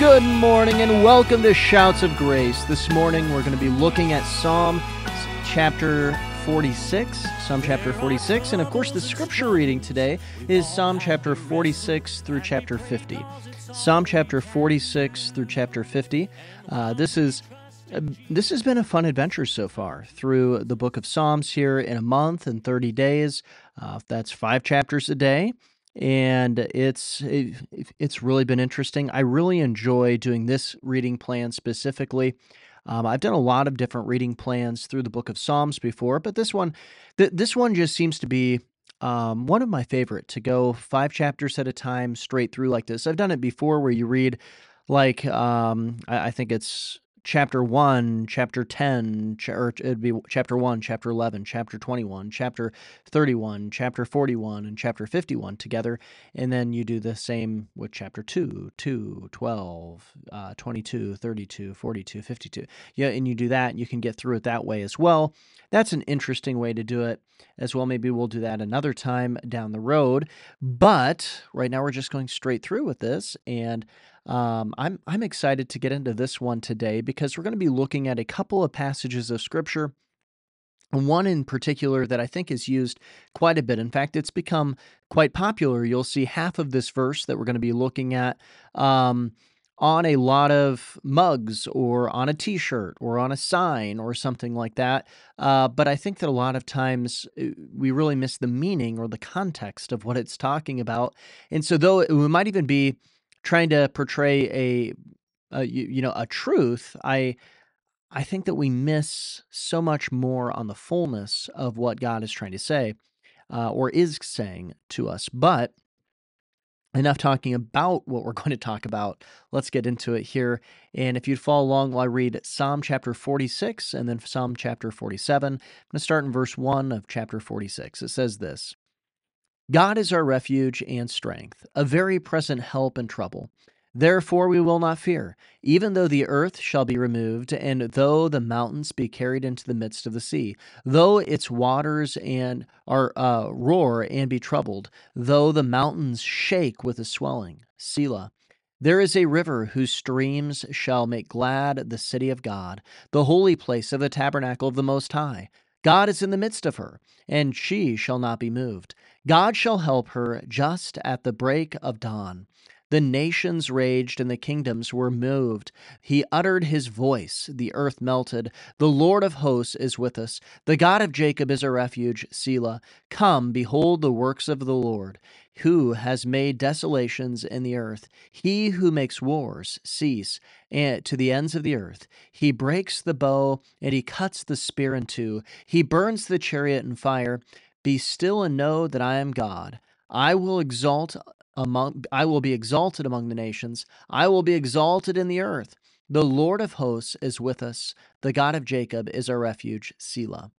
Good morning and welcome to Shouts of Grace. This morning we're going to be looking at Psalm chapter 46, Psalm chapter 46, and of course the scripture reading today is Psalm chapter 46 through chapter 50. Psalm chapter 46 through chapter 50. Uh, this is uh, this has been a fun adventure so far through the book of Psalms here in a month and 30 days. Uh, that's five chapters a day and it's it, it's really been interesting. I really enjoy doing this reading plan specifically. Um, I've done a lot of different reading plans through the Book of Psalms before, but this one, th- this one just seems to be um, one of my favorite to go five chapters at a time straight through like this. I've done it before where you read like um, I, I think it's chapter 1, chapter 10, ch- or it'd be chapter 1, chapter 11, chapter 21, chapter 31, chapter 41, and chapter 51 together. And then you do the same with chapter 2, 2, 12, uh, 22, 32, 42, 52. Yeah, and you do that, you can get through it that way as well. That's an interesting way to do it as well. Maybe we'll do that another time down the road. But right now we're just going straight through with this. And um, I'm I'm excited to get into this one today because we're going to be looking at a couple of passages of scripture. One in particular that I think is used quite a bit. In fact, it's become quite popular. You'll see half of this verse that we're going to be looking at um, on a lot of mugs or on a t shirt or on a sign or something like that. Uh, but I think that a lot of times uh, we really miss the meaning or the context of what it's talking about. And so, though it might even be trying to portray a, a you, you know a truth i i think that we miss so much more on the fullness of what god is trying to say uh, or is saying to us but enough talking about what we're going to talk about. Let's get into it here and if you'd follow along while i read psalm chapter 46 and then psalm chapter 47 i'm going to start in verse 1 of chapter 46 it says this God is our refuge and strength, a very present help in trouble. Therefore we will not fear, even though the earth shall be removed, and though the mountains be carried into the midst of the sea, though its waters and are uh, roar and be troubled, though the mountains shake with the swelling. Selah. There is a river whose streams shall make glad the city of God, the holy place of the tabernacle of the Most High. God is in the midst of her, and she shall not be moved. God shall help her just at the break of dawn. The nations raged and the kingdoms were moved. He uttered his voice, the earth melted. The Lord of hosts is with us. The God of Jacob is a refuge, Selah. Come, behold the works of the Lord, who has made desolations in the earth. He who makes wars cease and to the ends of the earth. He breaks the bow and he cuts the spear in two. He burns the chariot in fire. Be still and know that I am God. I will exalt among I will be exalted among the nations. I will be exalted in the earth. The Lord of hosts is with us. The God of Jacob is our refuge, Selah.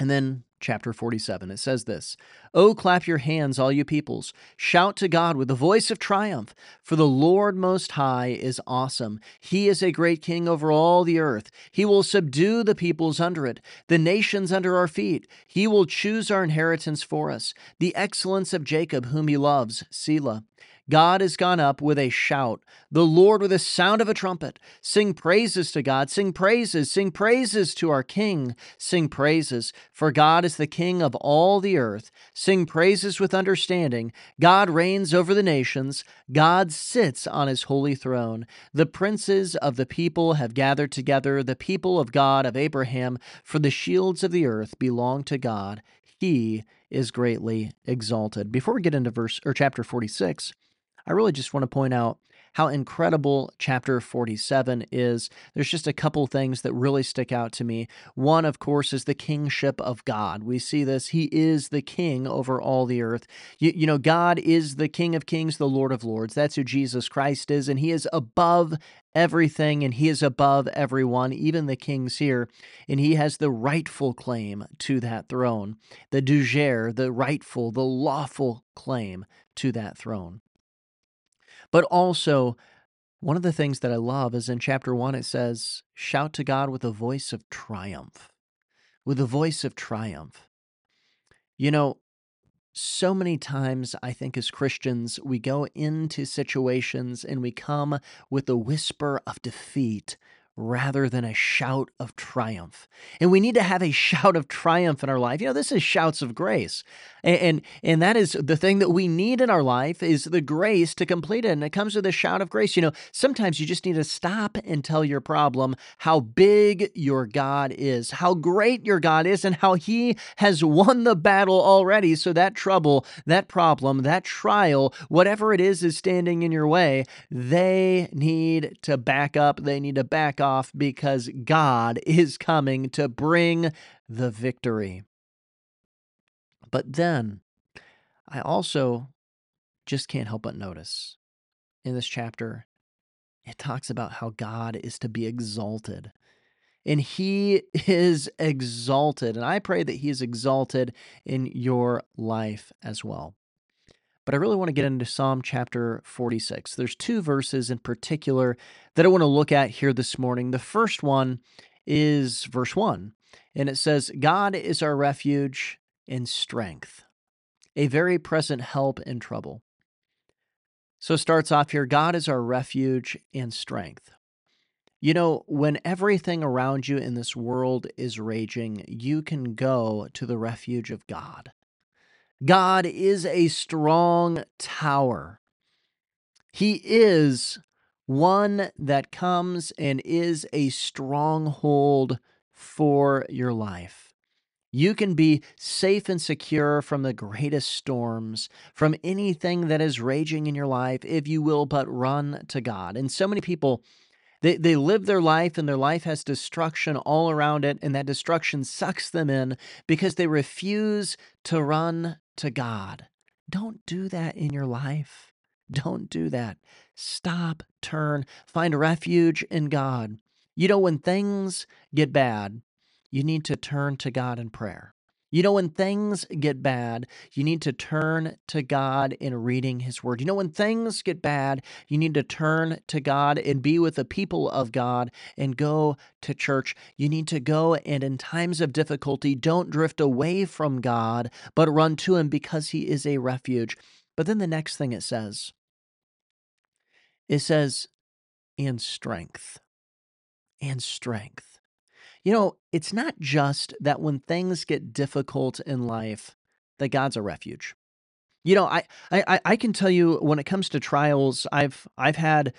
And then chapter 47. It says this Oh, clap your hands, all you peoples. Shout to God with the voice of triumph, for the Lord Most High is awesome. He is a great king over all the earth. He will subdue the peoples under it, the nations under our feet. He will choose our inheritance for us, the excellence of Jacob, whom he loves, Selah. God is gone up with a shout, the Lord with a sound of a trumpet. Sing praises to God, sing praises, sing praises to our King, sing praises, for God is the King of all the earth. Sing praises with understanding. God reigns over the nations, God sits on his holy throne. The princes of the people have gathered together, the people of God of Abraham, for the shields of the earth belong to God. He is greatly exalted. Before we get into verse or chapter 46, I really just want to point out how incredible chapter 47 is. There's just a couple things that really stick out to me. One, of course, is the kingship of God. We see this. He is the king over all the earth. You, you know, God is the King of kings, the Lord of lords. That's who Jesus Christ is, and he is above everything and he is above everyone, even the kings here, and he has the rightful claim to that throne, the de jure, the rightful, the lawful claim to that throne. But also, one of the things that I love is in chapter one, it says, Shout to God with a voice of triumph. With a voice of triumph. You know, so many times, I think, as Christians, we go into situations and we come with a whisper of defeat rather than a shout of triumph. And we need to have a shout of triumph in our life. You know, this is shouts of grace. And, and and, that is the thing that we need in our life is the grace to complete it. And it comes with a shout of grace. You know, sometimes you just need to stop and tell your problem how big your God is, how great your God is, and how he has won the battle already. So that trouble, that problem, that trial, whatever it is is standing in your way, they need to back up. They need to back off because God is coming to bring the victory. But then I also just can't help but notice in this chapter, it talks about how God is to be exalted. And he is exalted. And I pray that he is exalted in your life as well. But I really want to get into Psalm chapter 46. There's two verses in particular that I want to look at here this morning. The first one is verse 1, and it says, God is our refuge and strength, a very present help in trouble. So it starts off here God is our refuge and strength. You know, when everything around you in this world is raging, you can go to the refuge of God. God is a strong tower. He is one that comes and is a stronghold for your life. You can be safe and secure from the greatest storms, from anything that is raging in your life, if you will but run to God. And so many people, they, they live their life and their life has destruction all around it, and that destruction sucks them in because they refuse to run to God. Don't do that in your life. Don't do that. Stop, turn, find refuge in God. You know, when things get bad, you need to turn to God in prayer. You know, when things get bad, you need to turn to God in reading His Word. You know, when things get bad, you need to turn to God and be with the people of God and go to church. You need to go and in times of difficulty, don't drift away from God, but run to Him because He is a refuge. But then the next thing it says, it says, and strength, and strength. You know, it's not just that when things get difficult in life, that God's a refuge. You know, I, I I can tell you when it comes to trials, I've I've had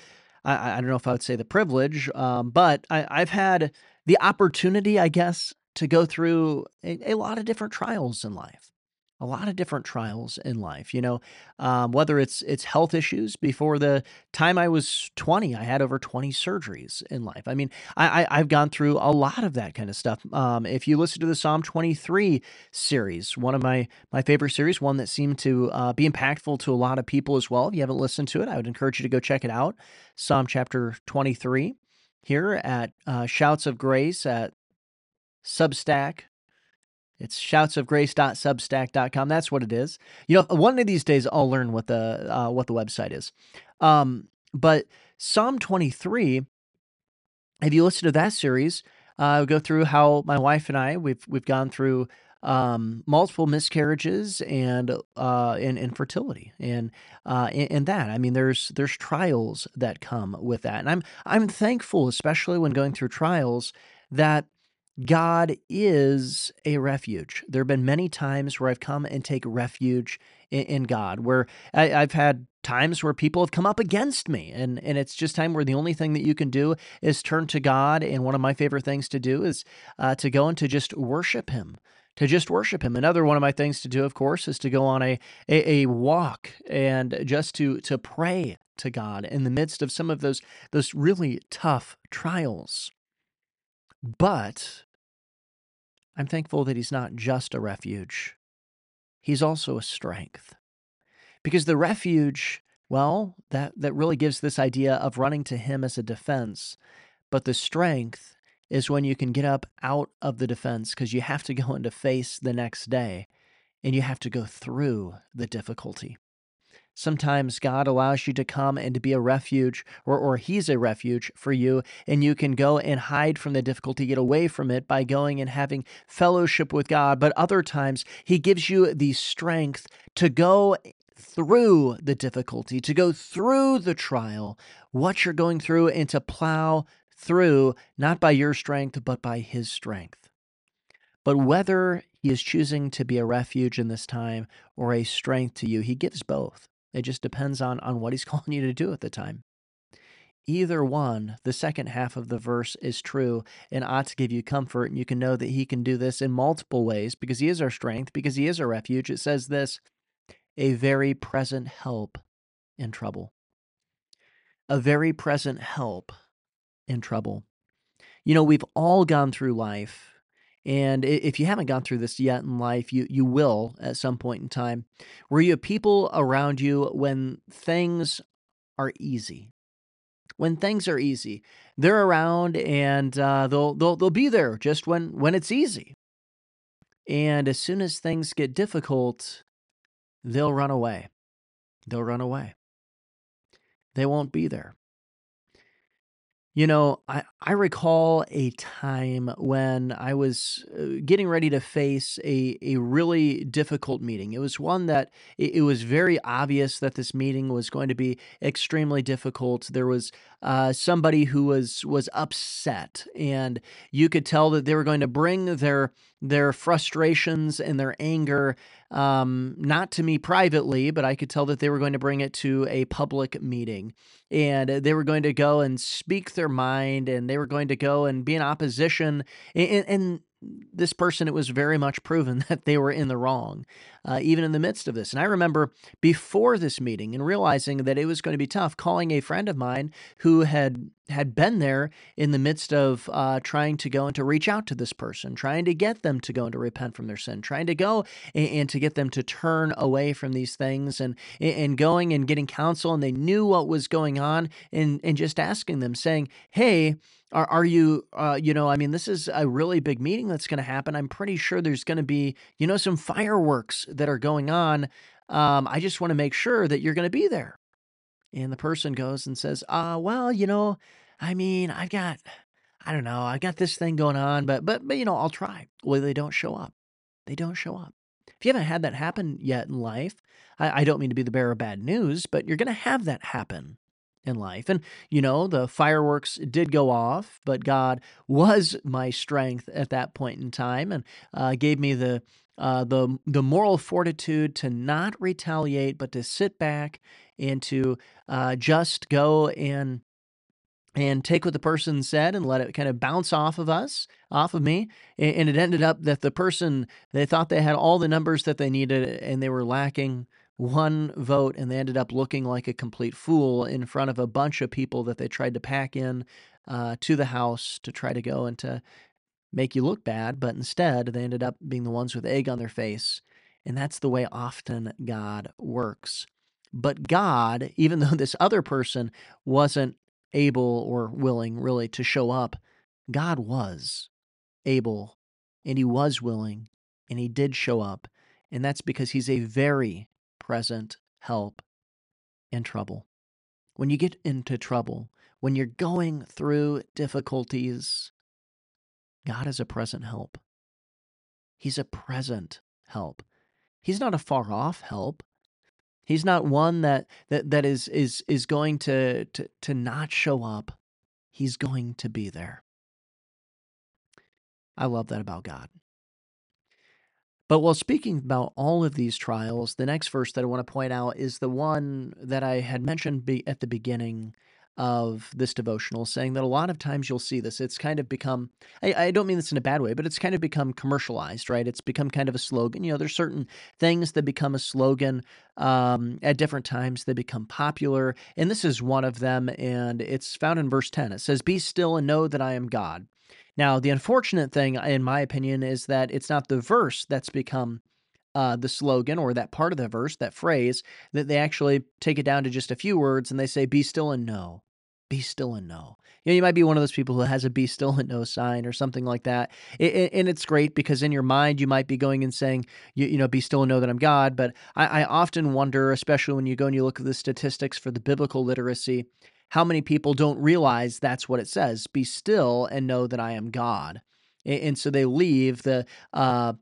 I, I don't know if I would say the privilege, um, but I, I've had the opportunity, I guess, to go through a, a lot of different trials in life a lot of different trials in life you know um, whether it's it's health issues before the time i was 20 i had over 20 surgeries in life. I mean I, I have gone through a lot of that kind of stuff. Um, if you listen to the psalm 23 series one of my my favorite series one that seemed to uh, be impactful to a lot of people as well if you haven't listened to it i would encourage you to go check it out. Psalm chapter 23 here at uh, shouts of grace at substack it's shoutsofgrace.substack.com. That's what it is. You know, one of these days I'll learn what the uh, what the website is. Um, but Psalm 23, if you listen to that series, uh, go through how my wife and I we've we've gone through um, multiple miscarriages and uh, and infertility and uh, and, and that. I mean, there's there's trials that come with that, and I'm I'm thankful, especially when going through trials, that God is a refuge. There have been many times where I've come and take refuge in, in God, where I, have had times where people have come up against me, and, and it's just time where the only thing that you can do is turn to God. And one of my favorite things to do is uh, to go and to just worship Him. To just worship him. Another one of my things to do, of course, is to go on a, a, a walk and just to to pray to God in the midst of some of those those really tough trials. But I'm thankful that he's not just a refuge, he's also a strength. Because the refuge, well, that, that really gives this idea of running to him as a defense. But the strength is when you can get up out of the defense because you have to go into face the next day and you have to go through the difficulty. Sometimes God allows you to come and to be a refuge, or, or He's a refuge for you, and you can go and hide from the difficulty, get away from it by going and having fellowship with God. But other times, He gives you the strength to go through the difficulty, to go through the trial, what you're going through, and to plow through, not by your strength, but by His strength. But whether He is choosing to be a refuge in this time or a strength to you, He gives both. It just depends on, on what he's calling you to do at the time. Either one, the second half of the verse is true and ought to give you comfort, and you can know that he can do this in multiple ways because he is our strength, because he is our refuge. It says this a very present help in trouble. A very present help in trouble. You know, we've all gone through life and if you haven't gone through this yet in life, you you will at some point in time, where you people around you when things are easy. When things are easy, they're around and uh, they'll they'll they'll be there just when when it's easy. And as soon as things get difficult, they'll run away. They'll run away. They won't be there. You know, I, I recall a time when I was uh, getting ready to face a, a really difficult meeting. It was one that it, it was very obvious that this meeting was going to be extremely difficult. There was uh, somebody who was was upset, and you could tell that they were going to bring their their frustrations and their anger um, not to me privately, but I could tell that they were going to bring it to a public meeting. And they were going to go and speak their mind, and they were going to go and be in opposition. And, and this person, it was very much proven that they were in the wrong, uh, even in the midst of this. And I remember before this meeting and realizing that it was going to be tough, calling a friend of mine who had had been there in the midst of uh, trying to go and to reach out to this person, trying to get them to go and to repent from their sin, trying to go and, and to get them to turn away from these things, and and going and getting counsel. And they knew what was going on, and and just asking them, saying, "Hey." Are, are you, uh, you know, I mean, this is a really big meeting that's going to happen. I'm pretty sure there's going to be, you know, some fireworks that are going on. Um, I just want to make sure that you're going to be there. And the person goes and says, uh, well, you know, I mean, I've got, I don't know, I got this thing going on, but, but, but, you know, I'll try. Well, they don't show up. They don't show up. If you haven't had that happen yet in life, I don't mean to be the bearer of bad news, but you're going to have that happen in life. And, you know, the fireworks did go off, but God was my strength at that point in time and uh, gave me the. Uh, the the moral fortitude to not retaliate, but to sit back and to uh, just go and and take what the person said and let it kind of bounce off of us, off of me. And it ended up that the person they thought they had all the numbers that they needed, and they were lacking one vote and they ended up looking like a complete fool in front of a bunch of people that they tried to pack in uh, to the house to try to go and to make you look bad. But instead, they ended up being the ones with egg on their face. And that's the way often God works. But God, even though this other person wasn't able or willing really to show up, God was able and he was willing and he did show up. And that's because he's a very present help in trouble. When you get into trouble, when you're going through difficulties, God is a present help. He's a present help. He's not a far off help. He's not one that that, that is is is going to, to to not show up. He's going to be there. I love that about God. But while speaking about all of these trials, the next verse that I want to point out is the one that I had mentioned be at the beginning of this devotional, saying that a lot of times you'll see this. It's kind of become, I, I, don't mean this in a bad way, but it's kind of become commercialized, right? It's become kind of a slogan. You know, there's certain things that become a slogan um, at different times, they become popular. And this is one of them. And it's found in verse 10. It says, Be still and know that I am God. Now, the unfortunate thing, in my opinion, is that it's not the verse that's become uh, the slogan or that part of the verse, that phrase, that they actually take it down to just a few words and they say, Be still and know. be still and know. You know, you might be one of those people who has a be still and know sign or something like that. It, and it's great because in your mind, you might be going and saying, you, you know, be still and know that I'm God. But I, I often wonder, especially when you go and you look at the statistics for the biblical literacy, how many people don't realize that's what it says be still and know that I am God. And, so they leave the, uh,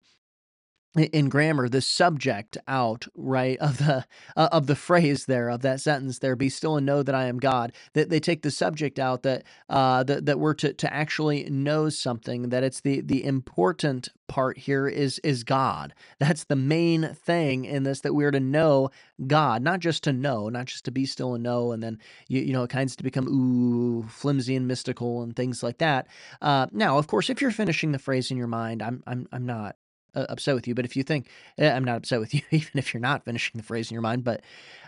in grammar the subject out right of the uh, of the phrase there of that sentence there be still and know that i am god. That they take the subject out that uh that, that we're to, to actually know something that it's the the important part here is is god. That's the main thing in this that we're to know god not just to know not just to be still and know and then you, you know it kinds to become ooh flimsy and mystical and things like that. Uh now of course if you're finishing the phrase in your mind i'm i'm, I'm not upset with you. But if you think eh, I'm not upset with you, even if you're not finishing the phrase in your mind, but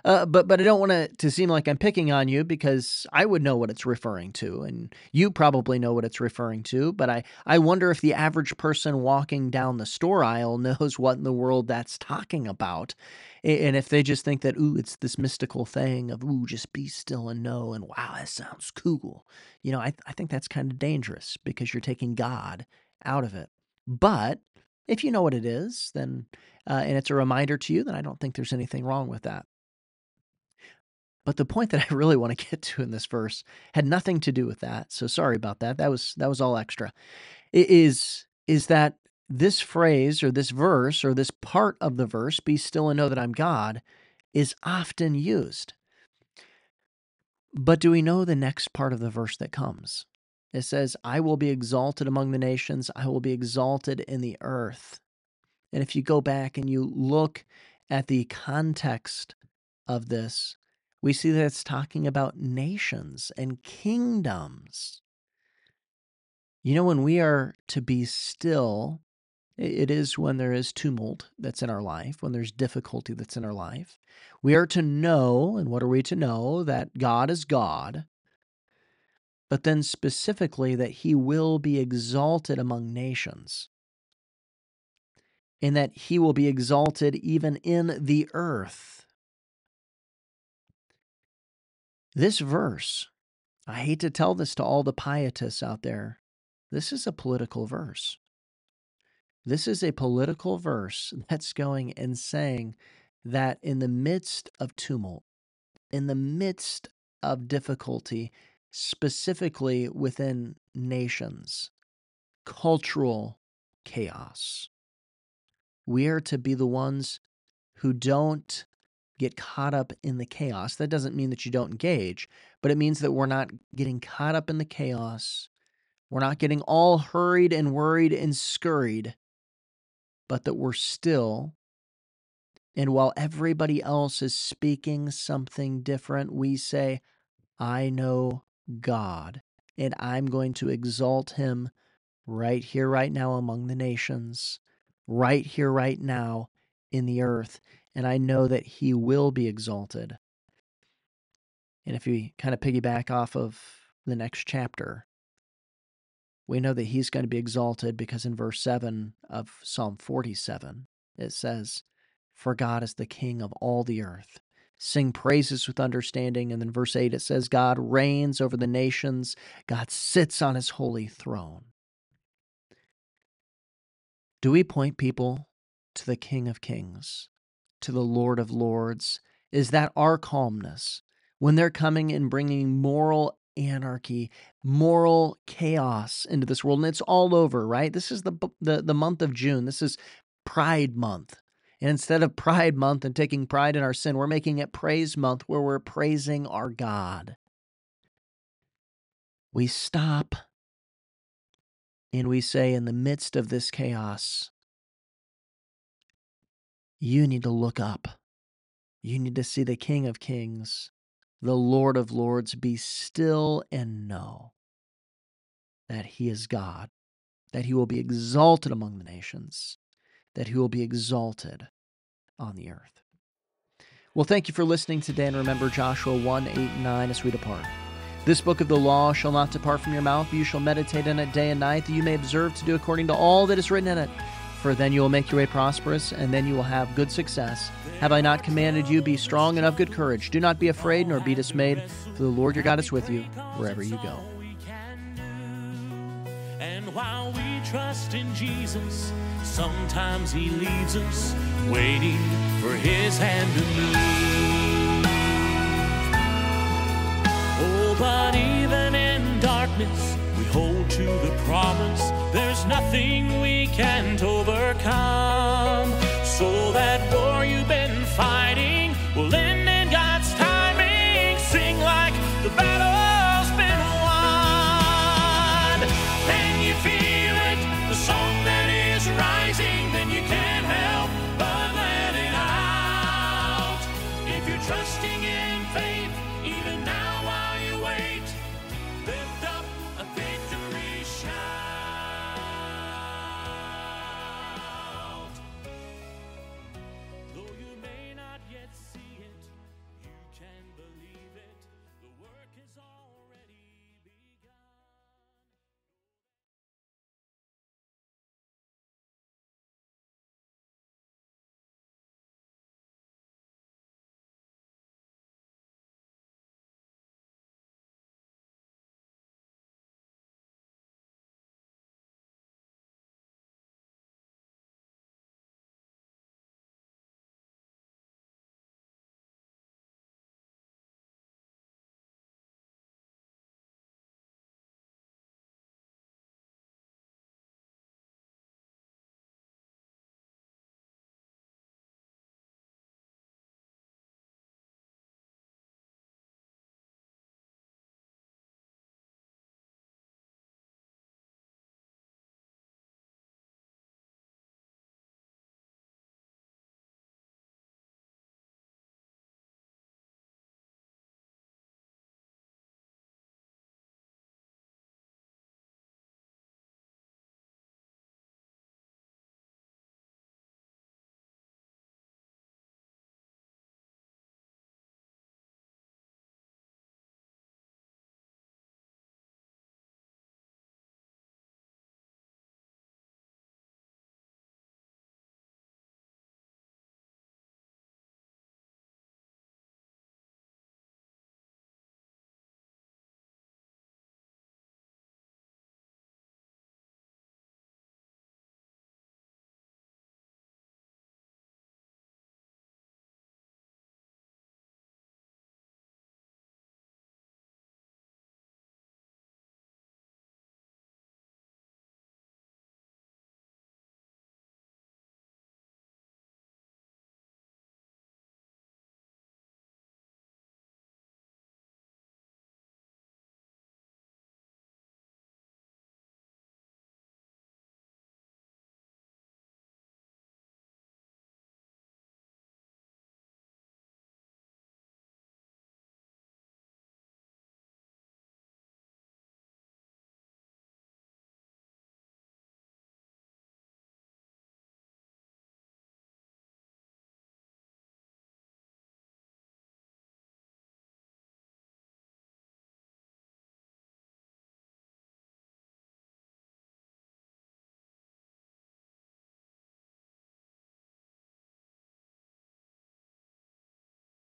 uh, but but I don't want to to seem like I'm picking on you because I would know what it's referring to, and you probably know what it's referring to. But I I wonder if the average person walking down the store aisle knows what in the world that's talking about. And if they just think that, ooh, it's this mystical thing of, ooh, just be still and know, and wow, that sounds cool. You know, I, I think that's kind of dangerous because you're taking God out of it. But if you know what it is, then uh, and it's a reminder to you, then I don't think there's anything wrong with that. But the point that I really want to get to in this verse had nothing to do with that. So sorry about that. That was that was all extra. It is is that this phrase or this verse or this part of the verse, be still and know that I'm God, is often used. But do we know the next part of the verse that comes? It says, I will be exalted among the nations, I will be exalted in the earth. And if you go back and you look at the context of this, we see that it's talking about nations and kingdoms. You know, when we are to be still, it is when there is tumult that's in our life, when there's difficulty that's in our life. We are to know, and what are we to know? That God is God, but then specifically that he will be exalted among nations, and that he will be exalted even in the earth. This verse, I hate to tell this to all the pietists out there, this is a political verse. This is a political verse that's going and saying that in the midst of tumult, in the midst of difficulty, specifically within nations, cultural chaos. We are to be the ones who don't get caught up in the chaos. That doesn't mean that you don't engage, but it means that we're not getting caught up in the chaos. We're not getting all hurried and worried and scurried, but that we're still. And while everybody else is speaking something different, we say, I know God, and I'm going to exalt him right here, right now among the nations, right here, right now in the earth. And I know that he will be exalted. And if we kind of piggyback off of the next chapter, we know that he's going to be exalted because in verse 7 of Psalm 47, it says, For God is the king of all the earth sing praises with understanding. And then verse 8, it says, God reigns over the nations, God sits on his holy throne. Do we point people to the King of Kings, to the Lord of Lords? Is that our calmness when they're coming and bringing moral anarchy, moral chaos into this world? And it's all over, right? This is the, the, the month of June. This is Pride Month. And instead of Pride Month and taking pride in our sin, we're making it Praise Month where we're praising our God. We stop and we say, in the midst of this chaos, you need to look up. You need to see the King of Kings, the Lord of Lords. Be still and know that He is God, that He will be exalted among the nations that he will be exalted on the earth. Well, thank you for listening today, and remember Joshua 1 8 and 9 as we depart. This book of the law shall not depart from your mouth, but you shall meditate in it day and night, that you may observe to do according to all that is written in it. for then you will make your way prosperous, and then you will have good success. Have I not commanded you, be strong and of good courage? Do not be afraid nor be dismayed, for the Lord your God is with you wherever you go. And while we trust in Jesus, sometimes He leaves us waiting for His hand to move. Oh, but even in darkness, we hold to the promise there's nothing we can't overcome.